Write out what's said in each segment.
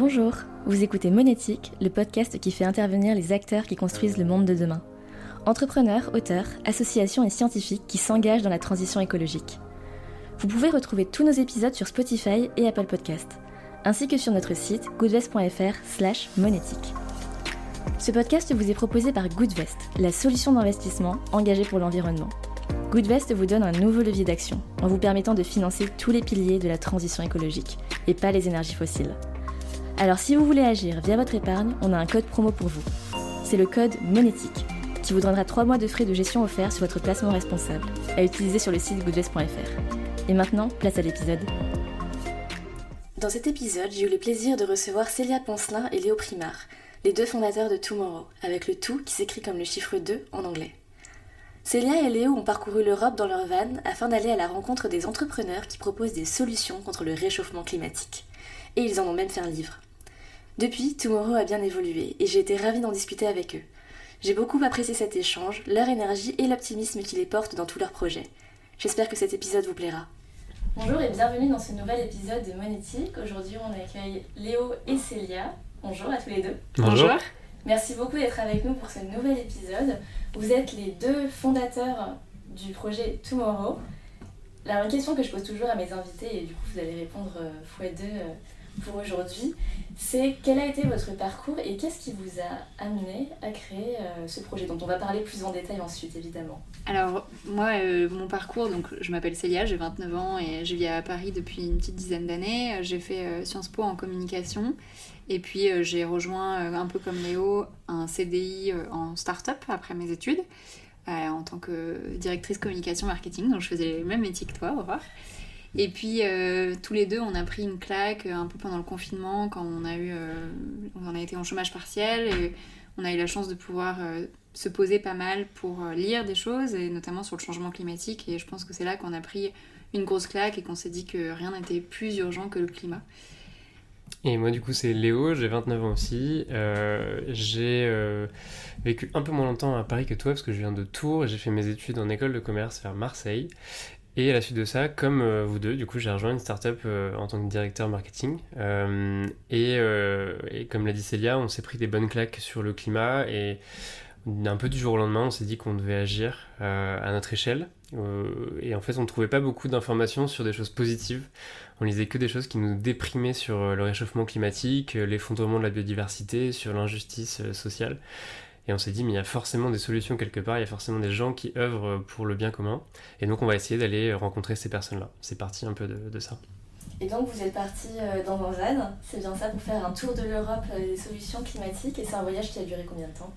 Bonjour, vous écoutez Monétique, le podcast qui fait intervenir les acteurs qui construisent le monde de demain. Entrepreneurs, auteurs, associations et scientifiques qui s'engagent dans la transition écologique. Vous pouvez retrouver tous nos épisodes sur Spotify et Apple Podcast, ainsi que sur notre site goodvest.fr slash monétique. Ce podcast vous est proposé par Goodvest, la solution d'investissement engagée pour l'environnement. Goodvest vous donne un nouveau levier d'action en vous permettant de financer tous les piliers de la transition écologique et pas les énergies fossiles. Alors si vous voulez agir via votre épargne, on a un code promo pour vous. C'est le code monétique qui vous donnera 3 mois de frais de gestion offerts sur votre placement responsable à utiliser sur le site goodvest.fr. Et maintenant, place à l'épisode. Dans cet épisode, j'ai eu le plaisir de recevoir Célia Poncelin et Léo Primard, les deux fondateurs de Tomorrow, avec le tout qui s'écrit comme le chiffre 2 en anglais. Célia et Léo ont parcouru l'Europe dans leur van afin d'aller à la rencontre des entrepreneurs qui proposent des solutions contre le réchauffement climatique. Et ils en ont même fait un livre. Depuis, Tomorrow a bien évolué et j'ai été ravie d'en discuter avec eux. J'ai beaucoup apprécié cet échange, leur énergie et l'optimisme qui les portent dans tous leurs projets. J'espère que cet épisode vous plaira. Bonjour et bienvenue dans ce nouvel épisode de Monétique. Aujourd'hui, on accueille Léo et Célia. Bonjour à tous les deux. Bonjour. Merci beaucoup d'être avec nous pour ce nouvel épisode. Vous êtes les deux fondateurs du projet Tomorrow. La question que je pose toujours à mes invités, et du coup vous allez répondre x2 pour aujourd'hui, c'est quel a été votre parcours et qu'est-ce qui vous a amené à créer euh, ce projet dont on va parler plus en détail ensuite évidemment. Alors moi euh, mon parcours donc je m'appelle Célia, j'ai 29 ans et je vis à Paris depuis une petite dizaine d'années. J'ai fait euh, Sciences Po en communication et puis j'ai rejoint un peu comme Léo un CDI en start-up après mes études en tant que directrice communication marketing donc je faisais le même métier que toi Aurore. Et puis euh, tous les deux, on a pris une claque euh, un peu pendant le confinement quand on a eu, euh, on a été en chômage partiel on a eu la chance de pouvoir se poser pas mal pour lire des choses et notamment sur le changement climatique. Et je pense que c'est là qu'on a pris une grosse claque et qu'on s'est dit que rien n'était plus urgent que le climat. Et moi, du coup, c'est Léo, j'ai 29 ans aussi. j'ai vécu un peu moins longtemps à Paris que toi, parce que je viens de Tours et j'ai fait mes études en école de commerce vers Marseille. Et à la suite de ça, comme euh, vous deux, du coup, j'ai rejoint une startup euh, en tant que directeur marketing. Euh, et, et, comme l'a dit Célia, on s'est pris des bonnes claques sur le climat et un peu du jour au lendemain, on s'est dit qu'on devait agir à notre échelle. et en fait, on ne trouvait pas beaucoup d'informations sur des choses positives. On lisait que des choses qui nous déprimaient sur le réchauffement climatique, l'effondrement de la biodiversité, sur l'injustice sociale. Et on s'est dit, mais il y a forcément des solutions quelque part, il y a forcément des gens qui œuvrent pour le bien commun. Et donc on va essayer d'aller rencontrer ces personnes-là. C'est parti un peu de, ça. Et donc vous êtes parti euh, dans van, c'est bien ça, pour faire un tour de l'Europe euh, des solutions climatiques. Et c'est un voyage qui a duré combien de temps?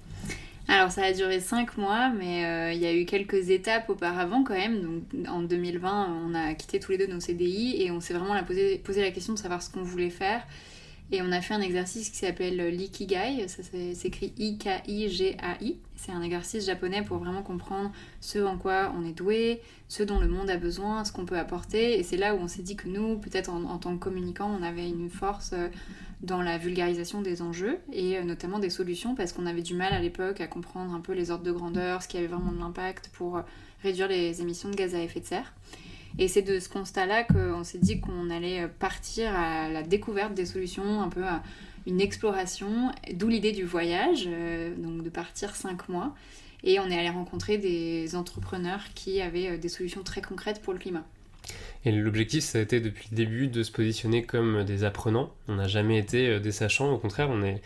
Alors ça a duré 5 mois, mais euh, il y a eu quelques étapes auparavant quand même. Donc en 2020, on a quitté tous les deux nos CDI et on s'est vraiment posé, posé la question de savoir ce qu'on voulait faire. Et on a fait un exercice qui s'appelle l'ikigai, ça s'écrit I-K-I-G-A-I. C'est un exercice japonais pour vraiment comprendre ce en quoi on est doué, ce dont le monde a besoin, ce qu'on peut apporter. Et c'est là où on s'est dit que nous, peut-être en, tant que communicants, on avait une force euh, dans la vulgarisation des enjeux et euh, notamment des solutions parce qu'on avait du mal à l'époque à comprendre un peu les ordres de grandeur, ce qui avait vraiment de l'impact pour euh, réduire les émissions de gaz à effet de serre. Et c'est de ce constat-là qu'on s'est dit qu'on allait partir à la découverte des solutions, un peu à une exploration, d'où l'idée du voyage, euh, donc de partir cinq mois. Et on est allé rencontrer des entrepreneurs qui avaient euh, des solutions très concrètes pour le climat. Et l'objectif, ça a été depuis le début de se positionner comme des apprenants. On n'a jamais été euh, des sachants, au contraire, on est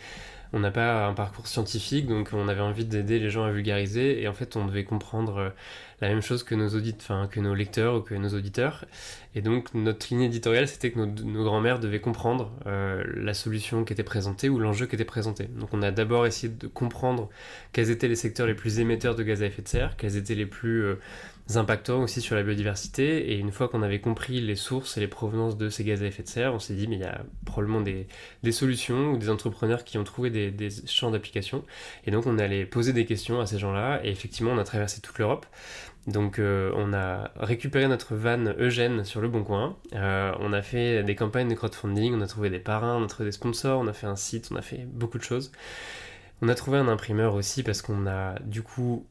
on n'a pas un parcours scientifique, donc on avait envie d'aider les gens à vulgariser, et en fait on devait comprendre la même chose que nos enfin que nos lecteurs ou que nos auditeurs. Et donc notre ligne éditoriale, c'était que nos, nos grands-mères devaient comprendre euh, la solution qui était présentée ou l'enjeu qui était présenté. Donc on a d'abord essayé de comprendre quels étaient les secteurs les plus émetteurs de gaz à effet de serre, quels étaient les plus euh, impactants aussi sur la biodiversité. Et une fois qu'on avait compris les sources et les provenances de ces gaz à effet de serre, on s'est dit mais il y a probablement des, des, solutions ou des entrepreneurs qui ont trouvé des, des champs d'application. Et donc on allait poser des questions à ces gens-là. Et effectivement on a traversé toute l'Europe. Donc euh, on a récupéré notre van Eugène sur le Bon Coin, euh, on a fait des campagnes de crowdfunding, on a trouvé des parrains, on a trouvé des sponsors, on a fait un site, on a fait beaucoup de choses. On a trouvé un imprimeur aussi parce qu'on a du coup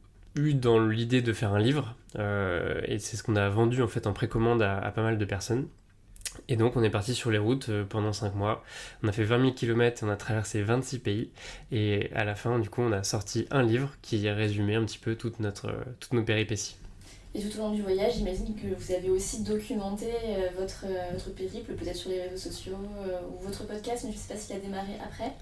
dans l'idée de faire un livre euh, et c'est ce qu'on a vendu en fait en précommande à, pas mal de personnes. Et donc on est parti sur les routes euh, pendant 5 mois. On a fait 20 000 km, on a traversé 26 pays. Et à la fin, du coup, on a sorti un livre qui résumait un petit peu toute notre, toutes nos péripéties. Et tout au long du voyage, j'imagine que vous avez aussi documenté euh, votre, euh, votre périple, peut-être sur les réseaux sociaux ou votre podcast, mais je sais pas s'il a démarré après.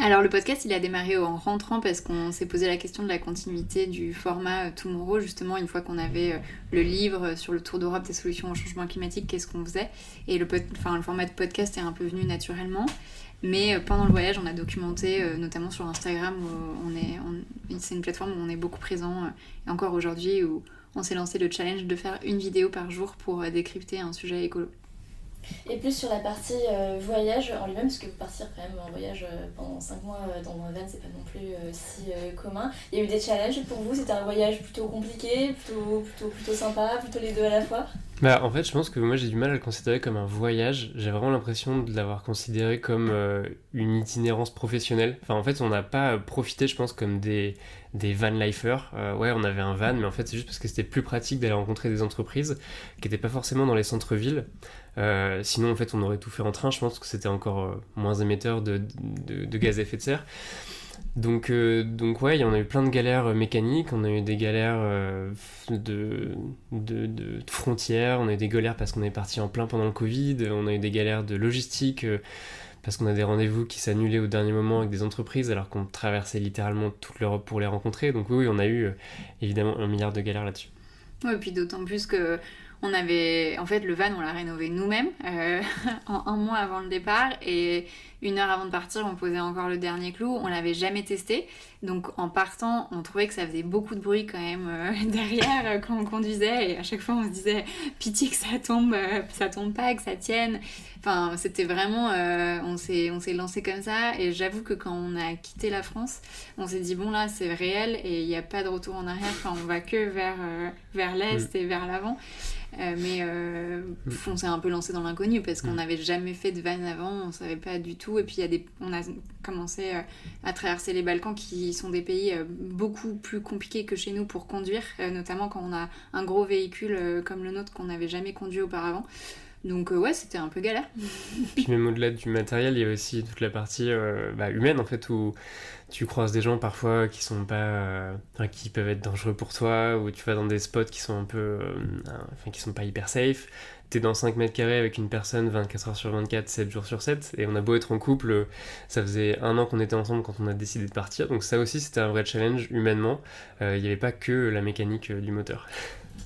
Alors le podcast il a démarré en rentrant parce qu'on s'est posé la question de la continuité du format Tomorrow justement une fois qu'on avait le livre sur le tour d'Europe des solutions au changement climatique qu'est-ce qu'on faisait et le format de podcast est un peu venu naturellement mais pendant le voyage on a documenté notamment sur Instagram où on est c'est une plateforme où on est beaucoup présent et encore aujourd'hui où on s'est lancé le challenge de faire une vidéo par jour pour décrypter un sujet écolo. Et plus sur la partie euh, voyage en lui-même, parce que partir quand même en voyage euh, pendant 5 mois euh, dans un van, c'est pas non plus si commun. Il y a eu des challenges pour vous? C'était un voyage plutôt compliqué, plutôt, plutôt, plutôt sympa, plutôt les deux à la fois? Bah, en fait, je pense que moi j'ai du mal à le considérer comme un voyage. J'ai vraiment l'impression de l'avoir considéré comme une itinérance professionnelle. Enfin, en fait, on n'a pas profité, je pense, comme des, des van lifers. ouais, on avait un van, mais en fait, c'est juste parce que c'était plus pratique d'aller rencontrer des entreprises qui n'étaient pas forcément dans les centres-villes. Euh, sinon, en fait, on aurait tout fait en train. Je pense que c'était encore euh, moins émetteur de, de, gaz à effet de serre. Donc, euh, donc ouais, on a eu plein de galères mécaniques, on a eu des galères de, de, frontières, on a eu des galères parce qu'on est parti en plein pendant le Covid, on a eu des galères de logistique parce qu'on a des rendez-vous qui s'annulaient au dernier moment avec des entreprises alors qu'on traversait littéralement toute l'Europe pour les rencontrer. Donc oui, on a eu évidemment un milliard de galères là-dessus. Ouais, et puis d'autant plus que on avait, en fait, le van, on l'a rénové nous-mêmes euh, en un mois avant le départ et une heure avant de partir, on posait encore le dernier clou. On l'avait jamais testé, donc en partant, on trouvait que ça faisait beaucoup de bruit quand même euh, derrière euh, quand on conduisait et à chaque fois on se disait pitié que ça tombe, ça tombe pas, que ça tienne. Enfin, c'était vraiment, on s'est, on s'est lancé comme ça et j'avoue que quand on a quitté la France, on s'est dit bon là c'est réel et il n'y a pas de retour en arrière. Enfin, on va que vers vers l'est et vers l'avant. Euh, mais euh, on s'est un peu lancé dans l'inconnu parce qu'on n'avait jamais fait de van avant, on savait pas du tout. Et puis y a des, on a commencé euh, à traverser les Balkans qui sont des pays beaucoup plus compliqués que chez nous pour conduire, notamment quand on a un gros véhicule comme le nôtre qu'on n'avait jamais conduit auparavant. Donc ouais, c'était un peu galère. Puis même au-delà du matériel, il y a aussi toute la partie bah, humaine en fait où tu croises des gens parfois qui sont pas euh, qui peuvent être dangereux pour toi ou tu vas dans des spots qui sont un peu euh, enfin qui sont pas hyper safe t'es dans 5 mètres carrés avec une personne 24 heures sur 24 7 jours sur 7 et on a beau être en couple ça faisait un an qu'on était ensemble quand on a décidé de partir donc ça aussi c'était un vrai challenge humainement euh, il n'y avait pas que la mécanique du moteur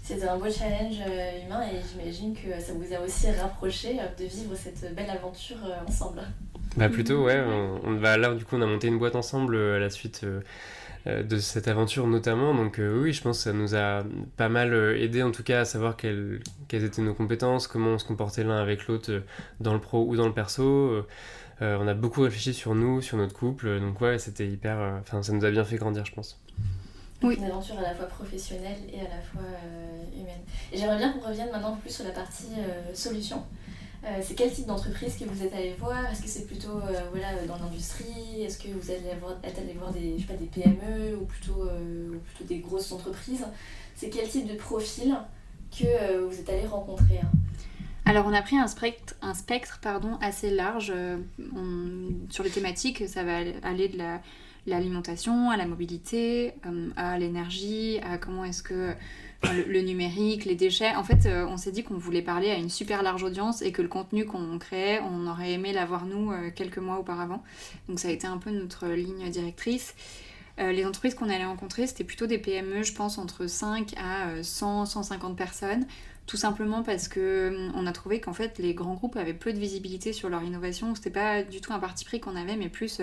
c'était un beau challenge humain et j'imagine que ça vous a aussi rapproché de vivre cette belle aventure ensemble. Bah plutôt, ouais. On, va là, du coup, on a monté une boîte ensemble euh, à la suite euh, euh, de cette aventure notamment. Donc oui, je pense que ça nous a pas mal aidé en tout cas à savoir quelles, quelles étaient nos compétences, comment on se comportait l'un avec l'autre dans le pro ou dans le perso. on a beaucoup réfléchi sur nous, sur notre couple. Donc ouais, c'était hyper... Enfin, ça nous a bien fait grandir, je pense. Oui. Une aventure à la fois professionnelle et à la fois humaine. Et j'aimerais bien qu'on revienne maintenant plus sur la partie solution. Euh, c'est quel type d'entreprise que vous êtes allé voir? Est-ce que c'est plutôt euh, voilà, dans l'industrie? Est-ce que vous êtes allé voir des, je sais pas, des PME ou plutôt, euh, ou plutôt des grosses entreprises? C'est quel type de profil que vous êtes allé rencontrer hein? Alors on a pris un spectre, un spectre pardon, assez large sur les thématiques. Ça va aller de l'alimentation à la mobilité, à l'énergie, à comment est-ce que le, numérique, les déchets. En fait, euh, on s'est dit qu'on voulait parler à une super large audience et que le contenu qu'on créait, on aurait aimé l'avoir nous euh, quelques mois auparavant. Donc ça a été un peu notre ligne directrice. Euh, les entreprises qu'on allait rencontrer, c'était plutôt des PME, je pense, entre 5 à 100, 150 personnes. Tout simplement parce que on a trouvé qu'en fait les grands groupes avaient peu de visibilité sur leur innovation. C'était pas du tout un parti pris qu'on avait, mais plus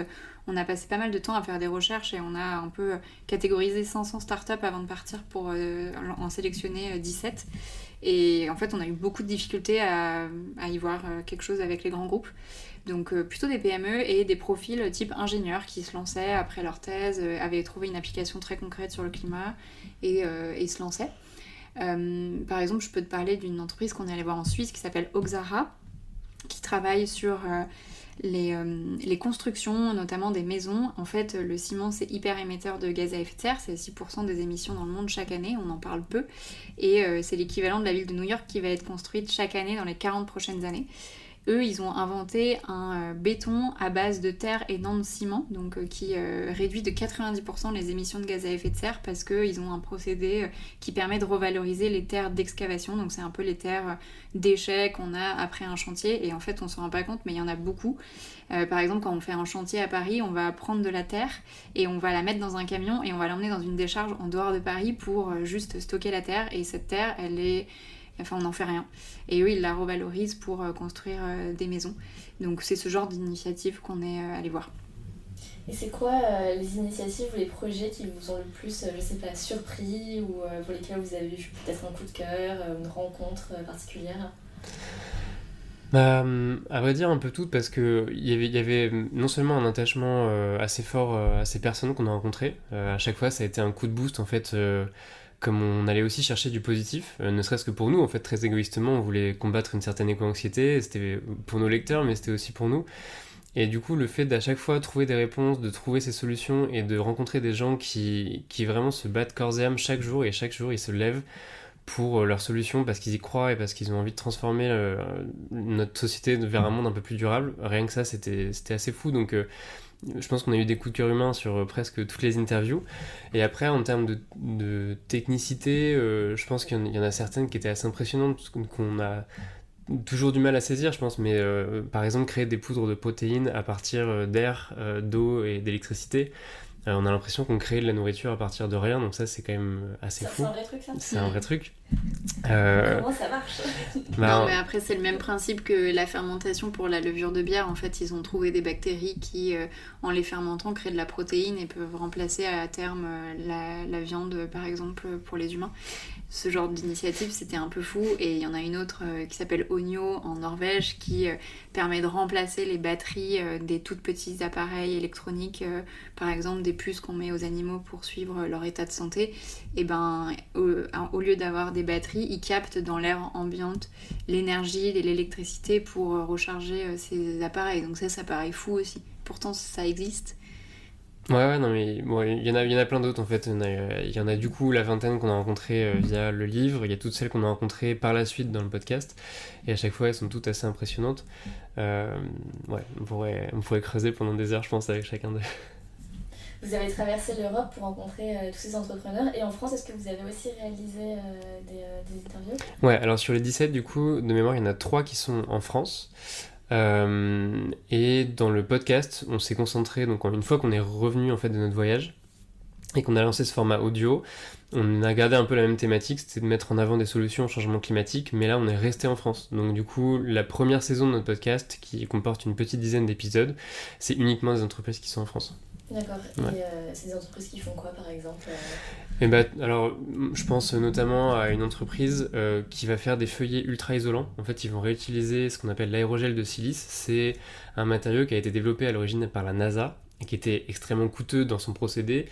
on a passé pas mal de temps à faire des recherches et on a un peu catégorisé 500 startups avant de partir pour euh, en sélectionner 17. Euh, et en fait, on a eu beaucoup de difficultés à, y voir euh, quelque chose avec les grands groupes. Donc plutôt des PME et des profils type ingénieurs qui se lançaient après leur thèse, avaient trouvé une application très concrète sur le climat et, et se lançaient. par exemple, je peux te parler d'une entreprise qu'on est allé voir en Suisse qui s'appelle Oxara, qui travaille sur les, les, constructions, notamment des maisons. En fait, le ciment, c'est hyper émetteur de gaz à effet de serre, c'est 6% des émissions dans le monde chaque année, on en parle peu. Et c'est l'équivalent de la ville de New York qui va être construite chaque année dans les 40 prochaines années. Eux, ils ont inventé un euh, béton à base de terre et non de ciment, donc euh, qui euh, réduit de 90% les émissions de gaz à effet de serre parce qu'ils ont un procédé qui permet de revaloriser les terres d'excavation. Donc c'est un peu les terres déchets qu'on a après un chantier et en fait on s'en rend pas compte mais il y en a beaucoup. par exemple quand on fait un chantier à Paris, on va prendre de la terre et on va la mettre dans un camion et on va l'emmener dans une décharge en dehors de Paris pour juste stocker la terre et cette terre elle est Enfin, on n'en fait rien. Et eux, ils la revalorisent pour euh, construire euh, des maisons. Donc, c'est ce genre d'initiative qu'on est euh, allé voir. Et c'est quoi les initiatives ou les projets qui vous ont le plus, je sais pas, surpris ou pour lesquels vous avez eu peut-être un coup de cœur, une rencontre particulière? Bah, à vrai dire un peu tout parce que y avait, y avait non seulement un attachement assez fort à ces personnes qu'on a rencontrées, à chaque fois ça a été un coup de boost en fait comme on allait aussi chercher du positif, euh, ne serait-ce que pour nous, en fait, très égoïstement, on voulait combattre une certaine éco-anxiété, c'était pour nos lecteurs, mais c'était aussi pour nous. Et du coup, le fait d'à chaque fois trouver des réponses, de trouver ces solutions et de rencontrer des gens qui, qui vraiment se battent corps et âme chaque jour et chaque jour ils se lèvent pour euh, leurs solutions parce qu'ils y croient et parce qu'ils ont envie de transformer euh, notre société vers un monde un peu plus durable, rien que ça, c'était assez fou. Donc, je pense qu'on a eu des coups de cœur humains sur euh, presque toutes les interviews. Et après, en termes de, technicité, euh, je pense qu'il y en a certaines qui étaient assez impressionnantes, qu'on a toujours du mal à saisir, je pense. Mais euh, par exemple, créer des poudres de protéines à partir d'air, d'eau et d'électricité. on a l'impression qu'on crée de la nourriture à partir de rien, donc ça c'est quand même assez fou. C'est un vrai truc ça C'est un vrai truc. Comment ça marche bah, Non mais après c'est le même principe que la fermentation pour la levure de bière. En fait ils ont trouvé des bactéries qui en les fermentant créent de la protéine et peuvent remplacer à terme la, la viande par exemple pour les humains ce genre d'initiative, c'était un peu fou. Et il y en a une autre euh, qui s'appelle Onio en Norvège qui euh, permet de remplacer les batteries euh, des toutes petits appareils électroniques, par exemple des puces qu'on met aux animaux pour suivre leur état de santé. Et ben, au, lieu d'avoir des batteries, ils captent dans l'air ambiante l'énergie et l'électricité pour recharger ces appareils. Donc ça, ça paraît fou aussi. Pourtant, ça existe. Ouais, ouais, non, mais il y, en a, y en a plein d'autres en fait. Il y, euh, en a du coup la vingtaine qu'on a rencontrées euh, via le livre, il y a toutes celles qu'on a rencontrées par la suite dans le podcast, et à chaque fois elles sont toutes assez impressionnantes. Euh, ouais, on pourrait, on pourrait creuser pendant des heures, je pense, avec chacun d'eux. Vous avez traversé l'Europe pour rencontrer tous ces entrepreneurs, et en France, est-ce que vous avez aussi réalisé des, des, interviews? Ouais, alors sur les 17, du coup, de mémoire, il y en a 3 qui sont en France. Euh, et dans le podcast, on s'est concentré, donc une fois qu'on est revenu en fait de notre voyage et qu'on a lancé ce format audio, on a gardé un peu la même thématique, c'était de mettre en avant des solutions au changement climatique, mais là on est resté en France. Donc du coup, la première saison de notre podcast, qui comporte une petite dizaine d'épisodes, c'est uniquement des entreprises qui sont en France. D'accord. Et euh, c'est des entreprises qui font quoi par exemple euh eh ben, alors, je pense notamment à une entreprise euh, qui va faire des feuillets ultra isolants. En fait, ils vont réutiliser ce qu'on appelle l'aérogel de silice. C'est un matériau qui a été développé à l'origine par la NASA et qui était extrêmement coûteux dans son procédé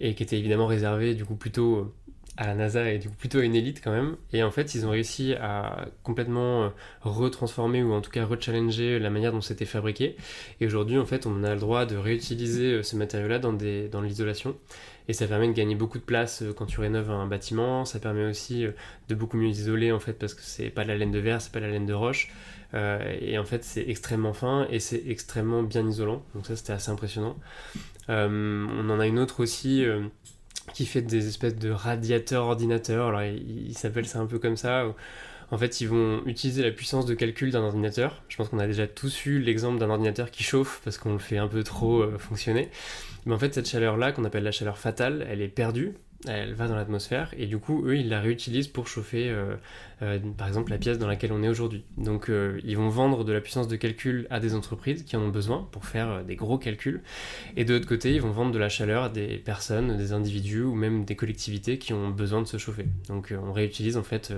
et qui était évidemment réservé du coup plutôt à la NASA et du coup plutôt à une élite quand même. Et en fait, ils ont réussi à complètement euh, retransformer ou en tout cas rechallenger la manière dont c'était fabriqué. Et aujourd'hui, en fait, on a le droit de réutiliser euh, ce matériau-là dans, dans l'isolation. Et ça permet de gagner beaucoup de place euh, quand tu rénoves un bâtiment. Ça permet aussi de beaucoup mieux isoler en fait parce que c'est pas de la laine de verre, c'est pas de la laine de roche. et en fait, c'est extrêmement fin et c'est extrêmement bien isolant. Donc ça, c'était assez impressionnant. on en a une autre aussi qui fait des espèces de radiateurs ordinateurs. Alors, il, s'appelle ça un peu comme ça. En fait, ils vont utiliser la puissance de calcul d'un ordinateur. Je pense qu'on a déjà tous eu l'exemple d'un ordinateur qui chauffe parce qu'on le fait un peu trop euh, fonctionner. Mais en fait, cette chaleur-là, qu'on appelle la chaleur fatale, elle est perdue elle va dans l'atmosphère et du coup eux ils la réutilisent pour chauffer euh, euh, par exemple la pièce dans laquelle on est aujourd'hui. Donc euh, ils vont vendre de la puissance de calcul à des entreprises qui en ont besoin pour faire des gros calculs et de l'autre côté ils vont vendre de la chaleur à des personnes, des individus ou même des collectivités qui ont besoin de se chauffer. Donc on réutilise en fait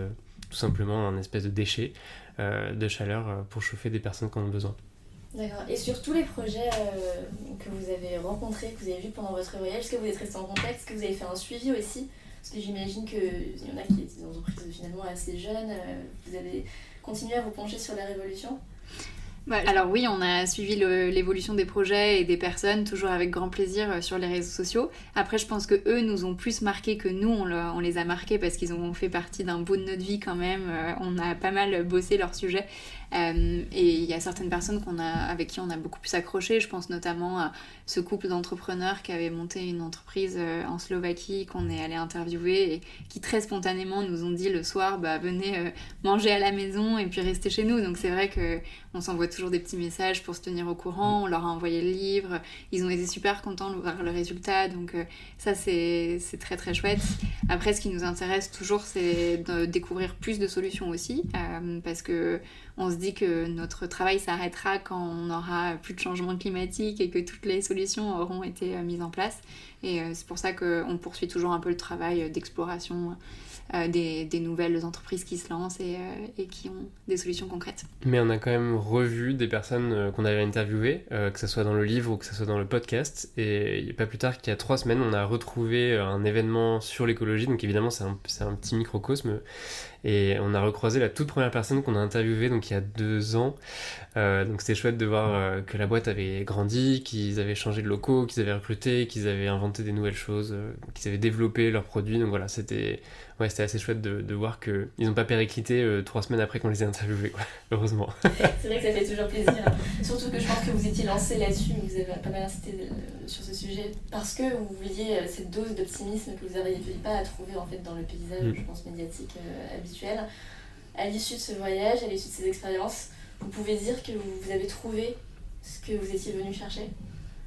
tout simplement un espèce de déchet de chaleur pour chauffer des personnes qui en ont besoin. D'accord. Et sur tous les projets euh, que vous avez rencontrés, que vous avez vus pendant votre voyage, est-ce que vous êtes resté en contact? Est-ce que vous avez fait un suivi aussi? Parce que j'imagine qu'il y en a qui étaient des entreprises finalement assez jeunes. Euh, vous avez continué à vous pencher sur la révolution? Alors oui, on a suivi l'évolution des projets et des personnes, toujours avec grand plaisir euh, sur les réseaux sociaux. Après, je pense que eux nous ont plus marqué que nous, on, les a marqués parce qu'ils ont fait partie d'un bout de notre vie quand même. Euh, on a pas mal bossé leur sujet. Euh, et il y a certaines personnes qu'on a, avec qui on a beaucoup plus accroché. Je pense notamment à ce couple d'entrepreneurs qui avait monté une entreprise en Slovaquie qu'on est allé interviewer et qui très spontanément nous ont dit le soir bah, venez manger à la maison et puis rester chez nous. Donc c'est vrai qu'on s'envoie toujours des petits messages pour se tenir au courant. On leur a envoyé le livre. Ils ont été super contents de voir le résultat. Donc euh, ça, c'est très très chouette. Après, ce qui nous intéresse toujours, c'est de découvrir plus de solutions aussi. Euh, parce que on se dit que notre travail s'arrêtera quand on aura plus de changement climatique et que toutes les solutions auront été euh, mises en place. Et c'est pour ça qu'on poursuit toujours un peu le travail d'exploration euh, des, nouvelles entreprises qui se lancent et, euh, et, qui ont des solutions concrètes. Mais on a quand même revu des personnes euh, qu'on avait interviewées, que ce soit dans le livre ou que ce soit dans le podcast. Et pas plus tard qu'il y a trois semaines, on a retrouvé un événement sur l'écologie. Donc évidemment, c'est un, un, petit microcosme. Et on a recroisé la toute première personne qu'on a interviewée donc il y a deux ans. donc c'était chouette de voir que la boîte avait grandi, qu'ils avaient changé de locaux, qu'ils avaient recruté, qu'ils avaient inventé des nouvelles choses, qu'ils avaient développé leurs produits. Donc voilà, c'était ouais, c'était assez chouette de, de voir qu'ils n'ont pas périclité euh, trois semaines après qu'on les ait interviewés, heureusement. c'est vrai que ça fait toujours plaisir. Surtout que je pense que vous étiez lancé là-dessus, mais vous avez pas mal insisté euh, sur ce sujet, parce que vous vouliez euh, cette dose d'optimisme que vous n'arriviez pas à trouver en fait, dans le paysage, mm. je pense, médiatique habituel. À l'issue de ce voyage, à l'issue de ces expériences, vous pouvez dire que vous avez trouvé ce que vous étiez venu chercher?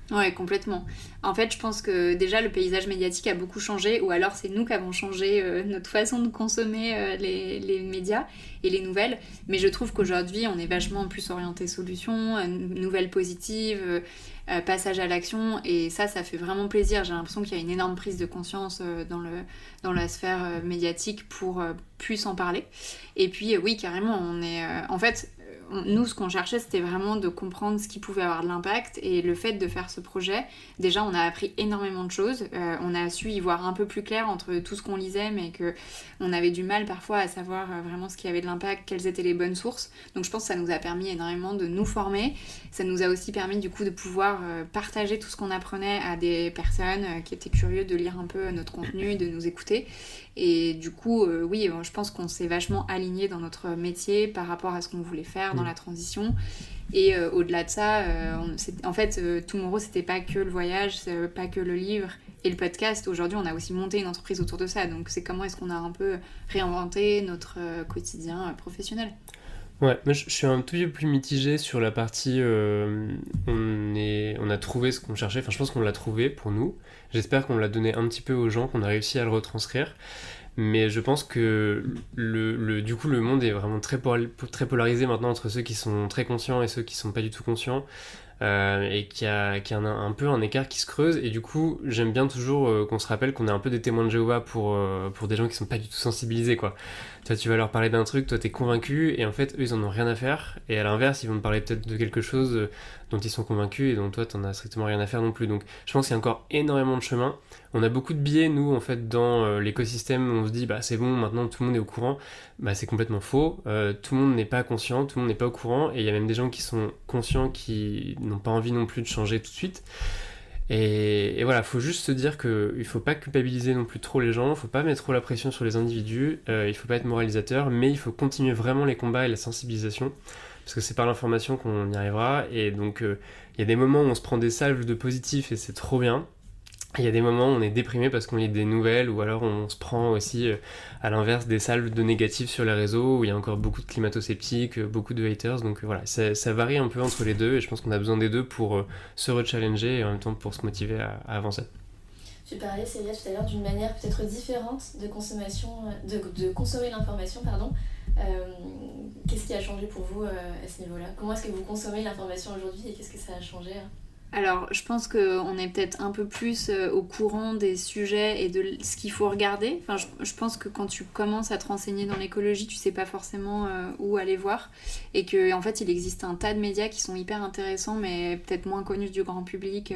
Ouais, complètement. En fait, je pense que déjà le paysage médiatique a beaucoup changé, ou alors c'est nous qui avons changé euh, notre façon de consommer euh, les, médias et les nouvelles. Mais je trouve qu'aujourd'hui, on est vachement plus orienté solutions, euh, nouvelles positives, passage à l'action, et ça, ça fait vraiment plaisir. J'ai l'impression qu'il y a une énorme prise de conscience dans, le, dans la sphère médiatique pour plus en parler. Et puis, oui, carrément, on est. en fait, nous, ce qu'on cherchait, c'était vraiment de comprendre ce qui pouvait avoir de l'impact. Et le fait de faire ce projet, déjà, on a appris énormément de choses. Euh, on a su y voir un peu plus clair entre tout ce qu'on lisait, mais que on avait du mal parfois à savoir euh, vraiment ce qui avait de l'impact, quelles étaient les bonnes sources. Donc, je pense que ça nous a permis énormément de nous former. Ça nous a aussi permis, du coup, de pouvoir euh, partager tout ce qu'on apprenait à des personnes qui étaient curieux de lire un peu notre contenu, de nous écouter. Et du coup, euh, oui, je pense qu'on s'est vachement aligné dans notre métier par rapport à ce qu'on voulait faire dans la transition. Et euh, au-delà de ça, euh, en fait, Tomorrow, c'était pas que le voyage, pas que le livre et le podcast. Aujourd'hui, on a aussi monté une entreprise autour de ça. Donc, c'est comment est-ce qu'on a un peu réinventé notre quotidien professionnel. Ouais, moi je suis un tout peu plus mitigé sur la partie on, est, on a trouvé ce qu'on cherchait, enfin je pense qu'on l'a trouvé pour nous. J'espère qu'on l'a donné un petit peu aux gens, qu'on a réussi à le retranscrire. Mais je pense que le, du coup, le monde est vraiment très, très polarisé maintenant entre ceux qui sont très conscients et ceux qui sont pas du tout conscients. Euh, et qui a, qui a un, peu un écart qui se creuse. Et du coup, j'aime bien toujours euh, qu'on se rappelle qu'on est un peu des témoins de Jéhovah pour, euh, pour des gens qui sont pas du tout sensibilisés, quoi. Toi, tu vas leur parler d'un truc, toi, t'es convaincu, et en fait, eux, ils en ont rien à faire. Et à l'inverse, ils vont te parler peut-être de quelque chose dont ils sont convaincus et dont toi, t'en as strictement rien à faire non plus. Donc, je pense qu'il y a encore énormément de chemin. On a beaucoup de biais, nous, en fait, dans l'écosystème. On se dit, bah, c'est bon, maintenant, tout le monde est au courant. Bah, c'est complètement faux. tout le monde n'est pas conscient, tout le monde n'est pas au courant. Et il y a même des gens qui sont conscients qui n'ont pas envie non plus de changer tout de suite. Et, voilà, il faut juste se dire qu'il ne faut pas culpabiliser non plus trop les gens, il faut pas mettre trop la pression sur les individus, euh, il faut pas être moralisateur, mais il faut continuer vraiment les combats et la sensibilisation, parce que c'est par l'information qu'on y arrivera. Et donc, euh, il y a des moments où on se prend des salves de positif et c'est trop bien. Il y a des moments où on est déprimé parce qu'on lit des nouvelles ou alors on se prend aussi euh, à l'inverse des salves de négatifs sur les réseaux où il y a encore beaucoup de climato-sceptiques, euh, beaucoup de haters. Donc voilà, ça, varie un peu entre les deux et je pense qu'on a besoin des deux pour euh, se rechallenger et en même temps pour se motiver à, avancer. Tu parlais, Célia, tout à l'heure d'une manière peut-être différente de, consommation, de consommer l'information. pardon. qu'est-ce qui a changé pour vous à ce niveau-là? Comment est-ce que vous consommez l'information aujourd'hui et qu'est-ce que ça a changé hein? Alors, je pense qu'on est peut-être un peu plus euh, au courant des sujets et de ce qu'il faut regarder. Enfin, je, pense que quand tu commences à te renseigner dans l'écologie, tu sais pas forcément euh, où aller voir. Et qu'en en fait, il existe un tas de médias qui sont hyper intéressants, mais peut-être moins connus du grand public,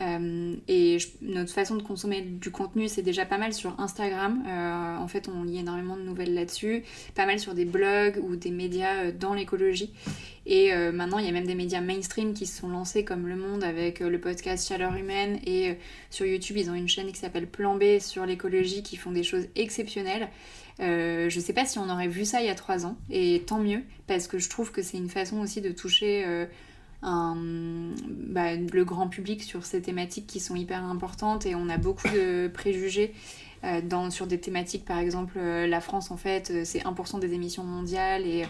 euh, et notre façon de consommer du contenu, c'est déjà pas mal sur Instagram. en fait, on lit énormément de nouvelles là-dessus, pas mal sur des blogs ou des médias dans l'écologie. Et euh, maintenant, il y a même des médias mainstream qui se sont lancés comme Le Monde avec euh, le podcast Chaleur Humaine. Et euh, sur YouTube, ils ont une chaîne qui s'appelle Plan B sur l'écologie qui font des choses exceptionnelles. je sais pas si on aurait vu ça il y a trois ans. Et tant mieux, parce que je trouve que c'est une façon aussi de toucher bah, le grand public sur ces thématiques qui sont hyper importantes. Et on a beaucoup de préjugés. Dans, sur des thématiques, par exemple, la France, en fait, c'est 1% des émissions mondiales et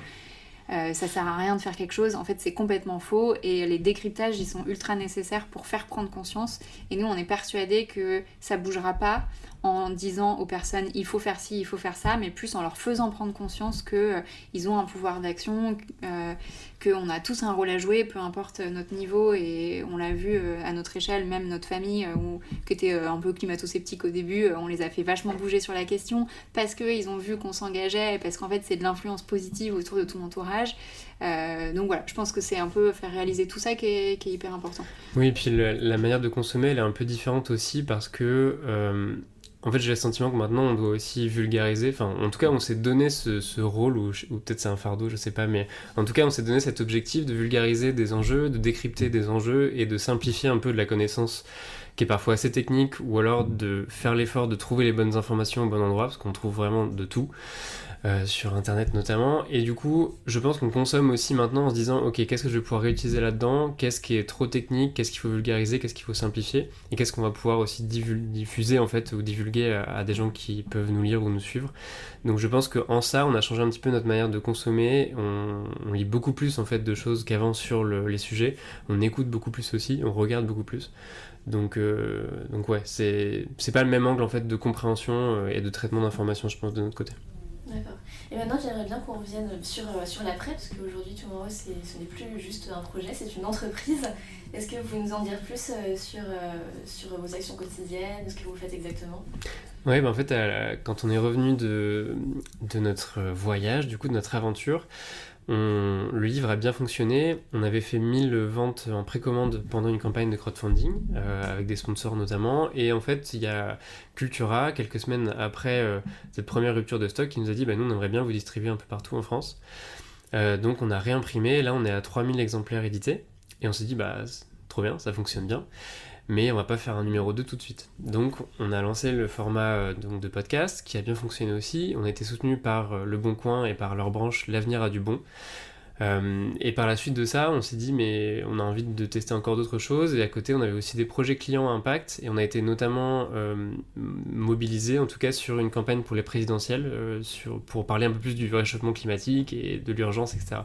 euh, ça sert à rien de faire quelque chose. En fait, c'est complètement faux et les décryptages, ils sont ultra nécessaires pour faire prendre conscience. Et nous, on est persuadés que ça bougera pas en disant aux personnes il faut faire ci, il faut faire ça, mais plus en leur faisant prendre conscience qu'ils euh, ont un pouvoir d'action, euh, qu'on a tous un rôle à jouer, peu importe notre niveau, et on l'a vu euh, à notre échelle, même notre famille, qui était un peu climato-sceptique au début, on les a fait vachement bouger sur la question, parce qu'ils ont vu qu'on s'engageait, parce qu'en fait c'est de l'influence positive autour de tout l'entourage. donc voilà, je pense que c'est un peu faire réaliser tout ça qui est, hyper important. Oui, et puis la manière de consommer, elle est un peu différente aussi parce que en fait, j'ai le sentiment que maintenant, on doit aussi vulgariser. Enfin, en tout cas, on s'est donné ce, rôle, ou, peut-être c'est un fardeau, je sais pas, mais en tout cas, on s'est donné cet objectif de vulgariser des enjeux, de décrypter des enjeux et de simplifier un peu de la connaissance qui est parfois assez technique, ou alors de faire l'effort de trouver les bonnes informations au bon endroit, parce qu'on trouve vraiment de tout. Euh, sur internet notamment. Et du coup, je pense qu'on consomme aussi maintenant en se disant ok, qu'est-ce que je vais pouvoir réutiliser là-dedans? Qu'est-ce qui est trop technique? Qu'est-ce qu'il faut vulgariser? Qu'est-ce qu'il faut simplifier? Et qu'est-ce qu'on va pouvoir aussi diffuser en fait ou divulguer à, des gens qui peuvent nous lire ou nous suivre. Donc je pense qu'en ça, on a changé un petit peu notre manière de consommer. On, lit beaucoup plus en fait de choses qu'avant sur les sujets. On écoute beaucoup plus aussi. On regarde beaucoup plus. Donc, euh, donc ouais, c'est pas le même angle en fait de compréhension euh, et de traitement d'informations, je pense, de notre côté. D'accord. Et maintenant, j'aimerais bien qu'on revienne sur, euh, sur l'après, parce qu'aujourd'hui, Tomorrow, ce n'est plus juste un projet, c'est une entreprise. Est-ce que vous pouvez nous en dire plus euh, sur, euh, sur vos actions quotidiennes, ce que vous faites exactement? Oui, ben en fait, quand on est revenu de, de notre voyage, du coup, de notre aventure, le livre a bien fonctionné. On avait fait 1000 ventes en précommande pendant une campagne de crowdfunding, euh, avec des sponsors notamment. Et en fait, il y a Cultura, quelques semaines après euh, cette première rupture de stock, qui nous a dit bah, Nous, on aimerait bien vous distribuer un peu partout en France. Euh, donc, on a réimprimé. Là, on est à 3000 exemplaires édités. Et on s'est dit Bah, trop bien, ça fonctionne bien mais on va pas faire un numéro 2 tout de suite. Donc on a lancé le format euh, donc, de podcast qui a bien fonctionné aussi. On a été soutenu par euh, Le Bon Coin et par leur branche L'avenir a du bon. Euh, et par la suite de ça, on s'est dit mais on a envie de tester encore d'autres choses et à côté on avait aussi des projets clients impact et on a été notamment mobilisé en tout cas sur une campagne pour les présidentielles sur, pour parler un peu plus du réchauffement climatique et de l'urgence etc.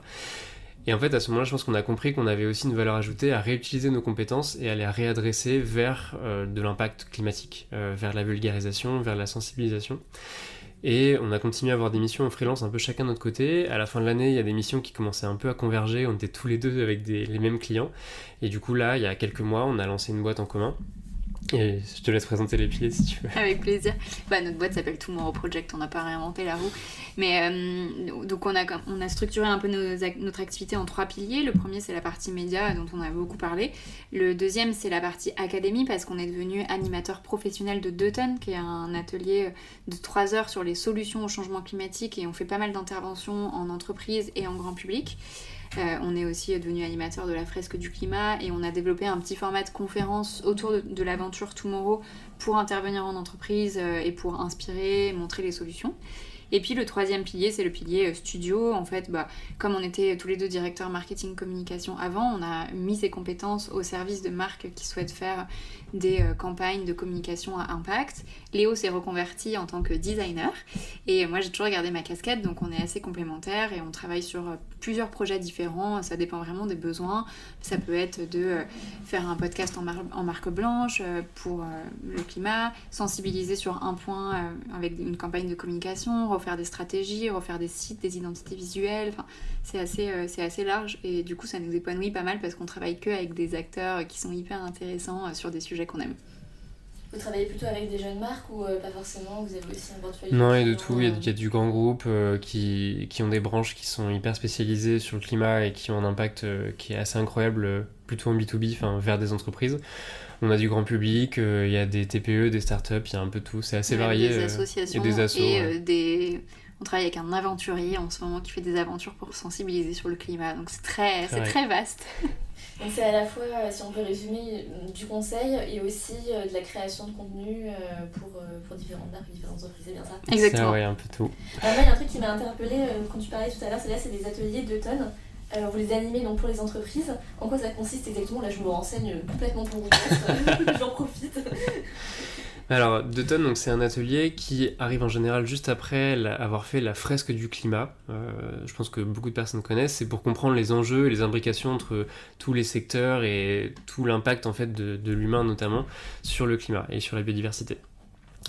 Et en fait, à ce moment-là, je pense qu'on a compris qu'on avait aussi une valeur ajoutée à réutiliser nos compétences et à les réadresser vers euh, de l'impact climatique, euh, vers la vulgarisation, vers la sensibilisation. Et on a continué à avoir des missions en freelance un peu chacun de notre côté. À la fin de l'année, il y a des missions qui commençaient un peu à converger. On était tous les deux avec les mêmes clients. Et du coup, là, il y a quelques mois, on a lancé une boîte en commun je te laisse présenter les piliers si tu veux. Avec plaisir. Bah, notre boîte s'appelle Tomorrow Project, on n'a pas réinventé la roue. Mais euh, donc on a, structuré un peu notre activité en trois piliers. Le premier c'est la partie média dont on a beaucoup parlé. Le deuxième c'est la partie académie parce qu'on est devenu animateur professionnel de Deuton qui est un atelier de trois heures sur les solutions au changement climatique et on fait pas mal d'interventions en entreprise et en grand public. Euh, on est aussi devenu animateur de la fresque du climat et on a développé un petit format de conférence autour de, l'aventure Tomorrow pour intervenir en entreprise euh, et pour inspirer, montrer les solutions. Et puis le troisième pilier, c'est le pilier euh, studio. En fait, bah, comme on était tous les deux directeurs marketing communication avant, on a mis ces compétences au service de marques qui souhaitent faire des euh, campagnes de communication à impact. Léo s'est reconverti en tant que designer et moi j'ai toujours gardé ma casquette donc on est assez complémentaires et on travaille sur euh, plusieurs projets différents, ça dépend vraiment des besoins. Ça peut être de faire un podcast en, en marque blanche pour le climat, sensibiliser sur un point avec une campagne de communication, refaire des stratégies, refaire des sites, des identités visuelles, enfin, c'est assez, c'est assez large et du coup ça nous épanouit pas mal parce qu'on travaille que avec des acteurs qui sont hyper intéressants sur des sujets qu'on aime. Vous travaillez plutôt avec des jeunes marques ou pas forcément? Vous avez aussi un portefeuille Non, il y a de tout. Il y a, du grand groupe qui, qui, ont des branches qui sont hyper spécialisées sur le climat et qui ont un impact qui est assez incroyable, plutôt en B2B, vers des entreprises. On a du grand public, il y a des TPE, des startups, il y a un peu tout. C'est assez varié. Des associations et des, des on travaille avec un aventurier en ce moment qui fait des aventures pour sensibiliser sur le climat. Donc c'est très, c'est très vaste. Donc c'est à la fois, euh, si on peut résumer, du conseil et aussi euh, de la création de contenu euh, pour, pour différentes marques, différentes entreprises, c'est bien ça? Exactement. Ça, un peu tout. il y a un truc qui m'a interpellé quand tu parlais tout à l'heure, c'est là, c'est des ateliers d'automne. Vous les animez donc pour les entreprises. En quoi ça consiste exactement? Là, je me renseigne complètement pour vous. J'en profite. Alors, Deuton, donc c'est un atelier qui arrive en général juste après avoir fait la fresque du climat. Euh, je pense que beaucoup de personnes connaissent. C'est pour comprendre les enjeux et les imbrications entre tous les secteurs et tout l'impact en fait de l'humain notamment sur le climat et sur la biodiversité.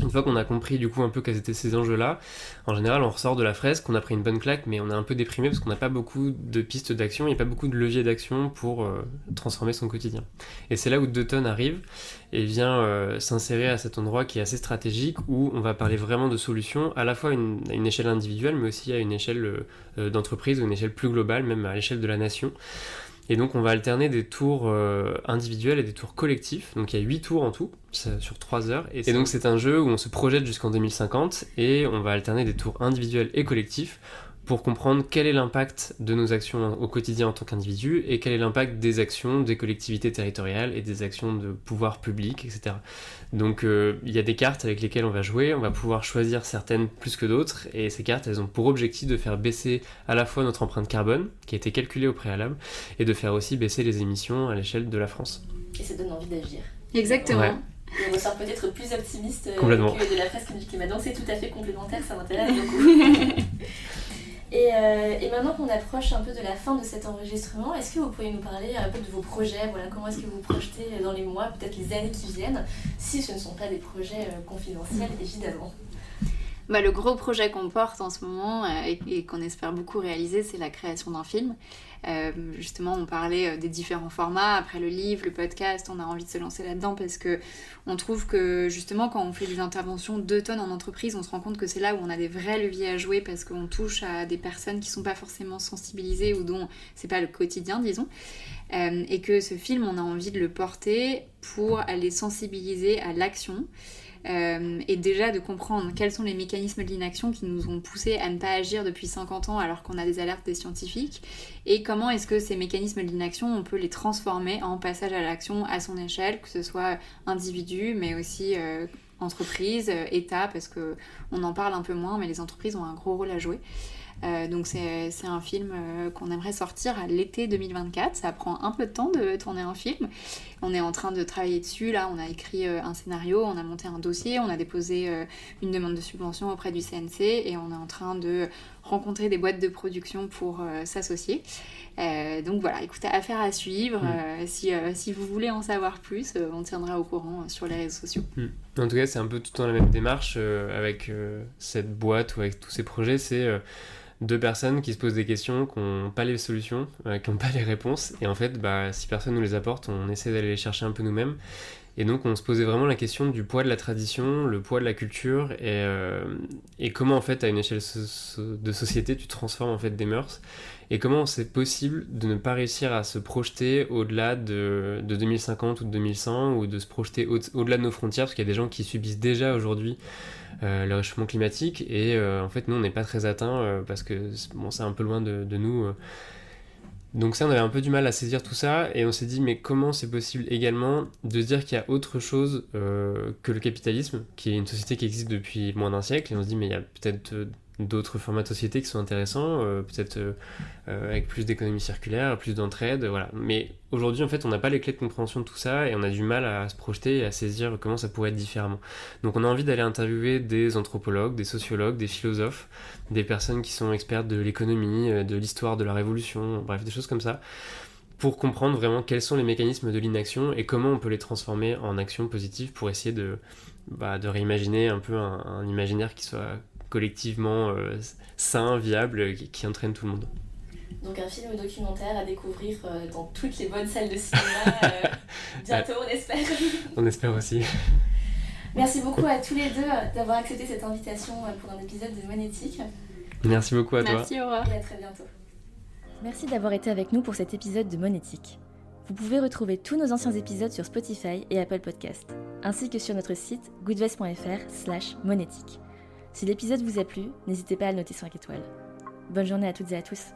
Une fois qu'on a compris du coup un peu quels étaient ces enjeux-là, en général on ressort de la fresque, on a pris une bonne claque, mais on est un peu déprimé parce qu'on n'a pas beaucoup de pistes d'action, il n'y a pas beaucoup de leviers d'action pour euh, transformer son quotidien. Et c'est là où Deuton arrive et vient euh, s'insérer à cet endroit qui est assez stratégique où on va parler vraiment de solutions à la fois à une échelle individuelle mais aussi à une échelle euh, d'entreprise ou une échelle plus globale, même à l'échelle de la nation. Et donc on va alterner des tours euh, individuels et des tours collectifs. Donc il y a 8 tours en tout, sur 3 heures. Et, donc c'est un jeu où on se projette jusqu'en 2050 et on va alterner des tours individuels et collectifs pour comprendre quel est l'impact de nos actions au quotidien en tant qu'individu et quel est l'impact des actions des collectivités territoriales et des actions de pouvoir public, etc. Donc euh, il y a des cartes avec lesquelles on va jouer, on va pouvoir choisir certaines plus que d'autres, et ces cartes, elles ont pour objectif de faire baisser à la fois notre empreinte carbone, qui a été calculée au préalable, et de faire aussi baisser les émissions à l'échelle de la France. Et ça donne envie d'agir. Exactement. Et on ressort peut-être plus optimiste euh, que de la fresque du climat. Donc c'est tout à fait complémentaire, ça m'intéresse beaucoup. Euh, et, maintenant qu'on approche un peu de la fin de cet enregistrement, est-ce que vous pourriez nous parler un peu de vos projets? Voilà, Comment est-ce que vous vous projetez dans les mois, peut-être les années qui viennent, si ce ne sont pas des projets euh, confidentiels, évidemment? Bah, le gros projet qu'on porte en ce moment euh, et, qu'on espère beaucoup réaliser, c'est la création d'un film. Euh, justement, on parlait euh, des différents formats. Après le livre, le podcast, on a envie de se lancer là-dedans parce que on trouve que justement, quand on fait des interventions deux tonnes en entreprise, on se rend compte que c'est là où on a des vrais leviers à jouer parce qu'on touche à des personnes qui sont pas forcément sensibilisées ou dont c'est pas le quotidien, disons. et que ce film, on a envie de le porter pour aller sensibiliser à l'action. Euh, et déjà de comprendre quels sont les mécanismes de l'inaction qui nous ont poussé à ne pas agir depuis 50 ans alors qu'on a des alertes des scientifiques, et comment est-ce que ces mécanismes de l'inaction, on peut les transformer en passage à l'action à son échelle, que ce soit individu, mais aussi euh, entreprise, euh, État, parce qu'on en parle un peu moins, mais les entreprises ont un gros rôle à jouer. Euh, donc c'est un film euh, qu'on aimerait sortir à l'été 2024. Ça prend un peu de temps de tourner un film. On est en train de travailler dessus. Là, on a écrit euh, un scénario, on a monté un dossier, on a déposé une demande de subvention auprès du CNC et on est en train de rencontrer des boîtes de production pour s'associer. donc voilà, écoutez, affaire à suivre. Mm. si, si, vous voulez en savoir plus, on tiendra au courant sur les réseaux sociaux. Mm. En tout cas, c'est un peu tout dans la même démarche avec cette boîte ou avec tous ces projets. C'est deux personnes qui se posent des questions, qui n'ont pas les solutions, euh, qui n'ont pas les réponses. Et en fait, bah, si personne nous les apporte, on essaie d'aller les chercher un peu nous-mêmes. Et donc on se posait vraiment la question du poids de la tradition, le poids de la culture, et, euh, comment en fait à une échelle de société tu transformes en fait des mœurs, et comment c'est possible de ne pas réussir à se projeter au-delà de, de, 2050 ou de 2100, ou de se projeter au-delà de nos frontières, parce qu'il y a des gens qui subissent déjà aujourd'hui euh, le réchauffement climatique. Et euh, en fait, nous, on n'est pas très atteints parce que bon, c'est un peu loin de, nous. Donc ça, on avait un peu du mal à saisir tout ça, et on s'est dit, mais comment c'est possible également de dire qu'il y a autre chose que le capitalisme, qui est une société qui existe depuis moins d'un siècle, et on se dit, mais il y a peut-être d'autres formats de société qui sont intéressants, euh, peut-être euh, euh, avec plus d'économie circulaire, plus d'entraide, voilà. Mais aujourd'hui, en fait, on n'a pas les clés de compréhension de tout ça et on a du mal à se projeter et à saisir comment ça pourrait être différemment. Donc on a envie d'aller interviewer des anthropologues, des sociologues, des philosophes, des personnes qui sont expertes de l'économie, de l'histoire de la révolution, bref, des choses comme ça pour comprendre vraiment quels sont les mécanismes de l'inaction et comment on peut les transformer en actions positives pour essayer de, bah, de réimaginer un peu un imaginaire qui soit collectivement euh, sain, viable, qui, entraîne tout le monde. Donc un film documentaire à découvrir euh, dans toutes les bonnes salles de cinéma euh, bientôt, on espère. on espère aussi. Merci beaucoup à tous les deux d'avoir accepté cette invitation pour un épisode de Monétique. Merci beaucoup à toi. Merci Aurore. Et à très bientôt. Merci d'avoir été avec nous pour cet épisode de Monétique. Vous pouvez retrouver tous nos anciens épisodes sur Spotify et Apple Podcast, ainsi que sur notre site goodvest.fr slash monétique. Si l'épisode vous a plu, n'hésitez pas à le noter 5 étoiles. Bonne journée à toutes et à tous.